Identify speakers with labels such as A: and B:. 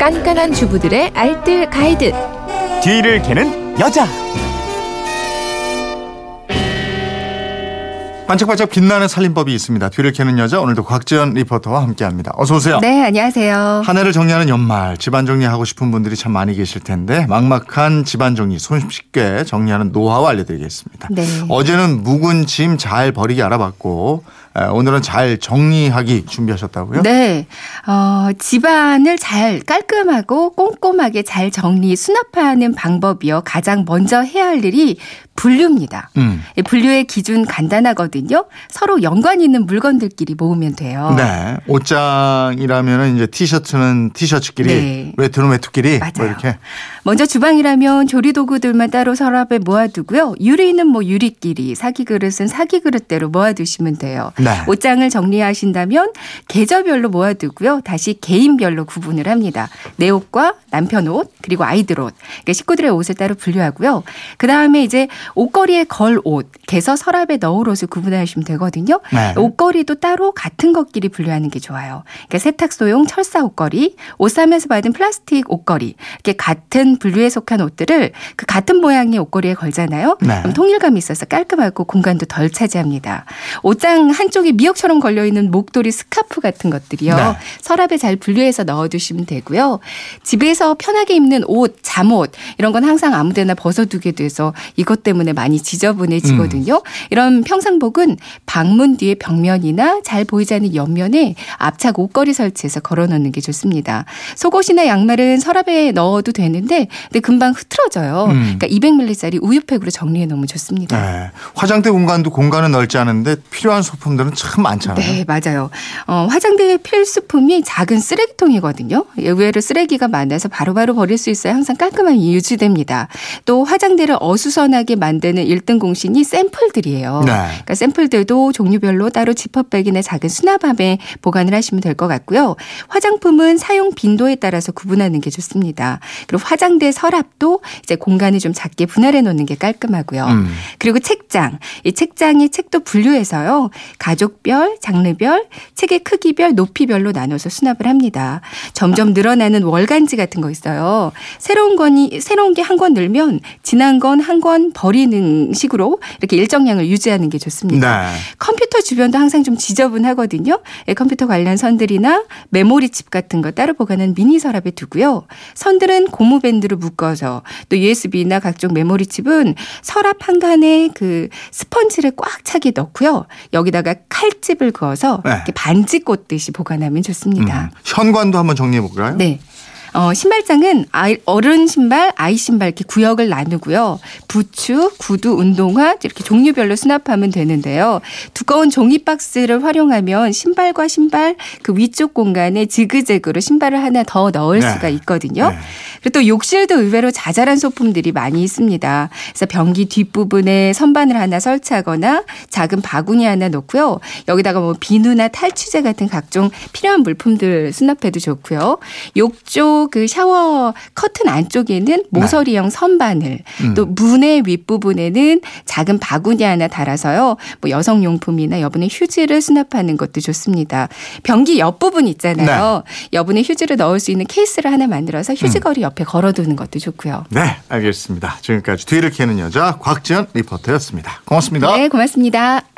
A: 깐깐한 주부들의 알뜰 가이드.
B: 뒤를 캐는 여자.
C: 반짝반짝 빛나는 살림법이 있습니다. 뒤를 캐는 여자 오늘도 곽지연 리포터와 함께합니다. 어서 오세요.
D: 네, 안녕하세요.
C: 한 해를 정리하는 연말 집안 정리하고 싶은 분들이 참 많이 계실 텐데 막막한 집안 정리 손쉽게 정리하는 노하우 알려드리겠습니다.
D: 네.
C: 어제는 묵은 짐 잘 버리기 알아봤고 에, 오늘은 잘 정리하기 준비하셨다고요?
D: 네, 어, 집안을 잘 깔끔하고 꼼꼼하게 잘 정리 수납하는 방법이요. 가장 먼저 해야 할 일이 분류입니다.
C: 음.
D: 이 분류의 기준 간단하거든요. 서로 연관 있는 물건들끼리 모으면 돼요.
C: 네. 옷장이라면 이제 티셔츠는 티셔츠끼리,
D: 네.
C: 외투는 외투끼리 뭐
D: 맞아요.
C: 이렇게.
D: 먼저 주방이라면 조리 도구들만 따로 서랍에 모아두고요. 유리는 뭐 유리끼리, 사기 그릇은 사기 그릇대로 모아두시면 돼요.
C: 네.
D: 옷장을 정리하신다면 계절별로 모아두고요. 다시 개인별로 구분을 합니다. 내 옷과 남편 옷 그리고 아이들 옷, 그러니까 식구들의 옷을 따로 분류하고요. 그 다음에 이제 옷걸이에 걸 옷, 개서 서랍에 넣을 옷을 구분하시면 되거든요.
C: 네.
D: 옷걸이도 따로 같은 것끼리 분류하는 게 좋아요. 그러니까 세탁소용 철사 옷걸이, 옷 사면서 받은 플라스틱 옷걸이, 이렇게 같은 분류에 속한 옷들을 그 같은 모양의 옷걸이에 걸잖아요.
C: 네.
D: 그럼 통일감이 있어서 깔끔하고 공간도 덜 차지합니다. 옷장 한 쪽에 미역처럼 걸려 있는 목도리 스카프 같은 것들이요.
C: 네.
D: 서랍에 잘 분류해서 넣어 두시면 되고요. 집에서 편하게 입는 옷, 잠옷 이런 건 항상 아무데나 벗어 두게 돼서 이것 때문에 많이 지저분해지거든요.
C: 음.
D: 이런 평상복은 방문 뒤에 벽면이나 잘 보이지 않는 옆면에 앞착 옷걸이 설치해서 걸어 놓는 게 좋습니다. 속옷이나 양말은 서랍에 넣어도 되는데 근데 금방 흐트러져요.
C: 음.
D: 그러니까 200ml짜리 우유팩으로 정리해 놓으면 좋습니다.
C: 네. 화장대 공간도 공간은 넓지 않은데 필요한 소품 들은 참 많잖아요.
D: 네, 맞아요. 어, 화장대의 필수품이 작은 쓰레기통이거든요. 의외로 쓰레기가 많아서 바로바로 버릴 수 있어야 항상 깔끔함이 유지됩니다. 또 화장대를 어수선하게 만드는 1등 공신이 샘플들이에요.
C: 네.
D: 그러니까 샘플들도 종류별로 따로 지퍼백이나 작은 수납함에 보관을 하시면 될 것 같고요. 화장품은 사용 빈도에 따라서 구분하는 게 좋습니다. 그리고 화장대 서랍도 이제 공간을 좀 작게 분할해 놓는 게 깔끔하고요.
C: 음.
D: 그리고 책장. 이 책장이 책도 분류해서요. 가족별, 장르별, 책의 크기별, 높이별로 나눠서 수납을 합니다. 점점 늘어나는 월간지 같은 거 있어요. 새로운 건이 새로운 게 한 권 늘면 지난 건 한 권 버리는 식으로 이렇게 일정량을 유지하는 게 좋습니다.
C: 네.
D: 컴퓨터 주변도 항상 좀 지저분하거든요. 예, 컴퓨터 관련 선들이나 메모리 칩 같은 거 따로 보관한 미니 서랍에 두고요. 선들은 고무 밴드로 묶어서 또 USB나 각종 메모리 칩은 서랍 한간에 그 스펀지를 꽉 차게 넣고요. 여기다가 칼집을 그어서
C: 네.
D: 이렇게 반지 꽂듯이 보관하면 좋습니다.
C: 음. 현관도 한번 정리해 볼까요?
D: 네. 어, 신발장은 아이, 어른 신발, 아이 신발 이렇게 구역을 나누고요. 부츠, 구두, 운동화 이렇게 종류별로 수납하면 되는데요. 두꺼운 종이 박스를 활용하면 신발과 신발 그 위쪽 공간에 지그재그로 신발을 하나 더 넣을
C: 네.
D: 수가 있거든요.
C: 네.
D: 그리고 또 욕실도 의외로 자잘한 소품들이 많이 있습니다. 그래서 변기 뒷부분에 선반을 하나 설치하거나 작은 바구니 하나 놓고요. 여기다가 뭐 비누나 탈취제 같은 각종 필요한 물품들 수납해도 좋고요. 욕조 그 샤워 커튼 안쪽에는 모서리형 선반을
C: 음.
D: 또 문의 윗부분에는 작은 바구니 하나 달아서요. 뭐 여성용품이나 여분의 휴지를 수납하는 것도 좋습니다. 변기 옆부분 있잖아요. 여분의 휴지를 넣을 수 있는 케이스를 하나 만들어서 휴지거리 옆에 걸어두는 것도 좋고요.
C: 네, 알겠습니다. 지금까지 뒤를 캐는 여자 곽지연 리포터였습니다. 고맙습니다.
D: 네, 고맙습니다.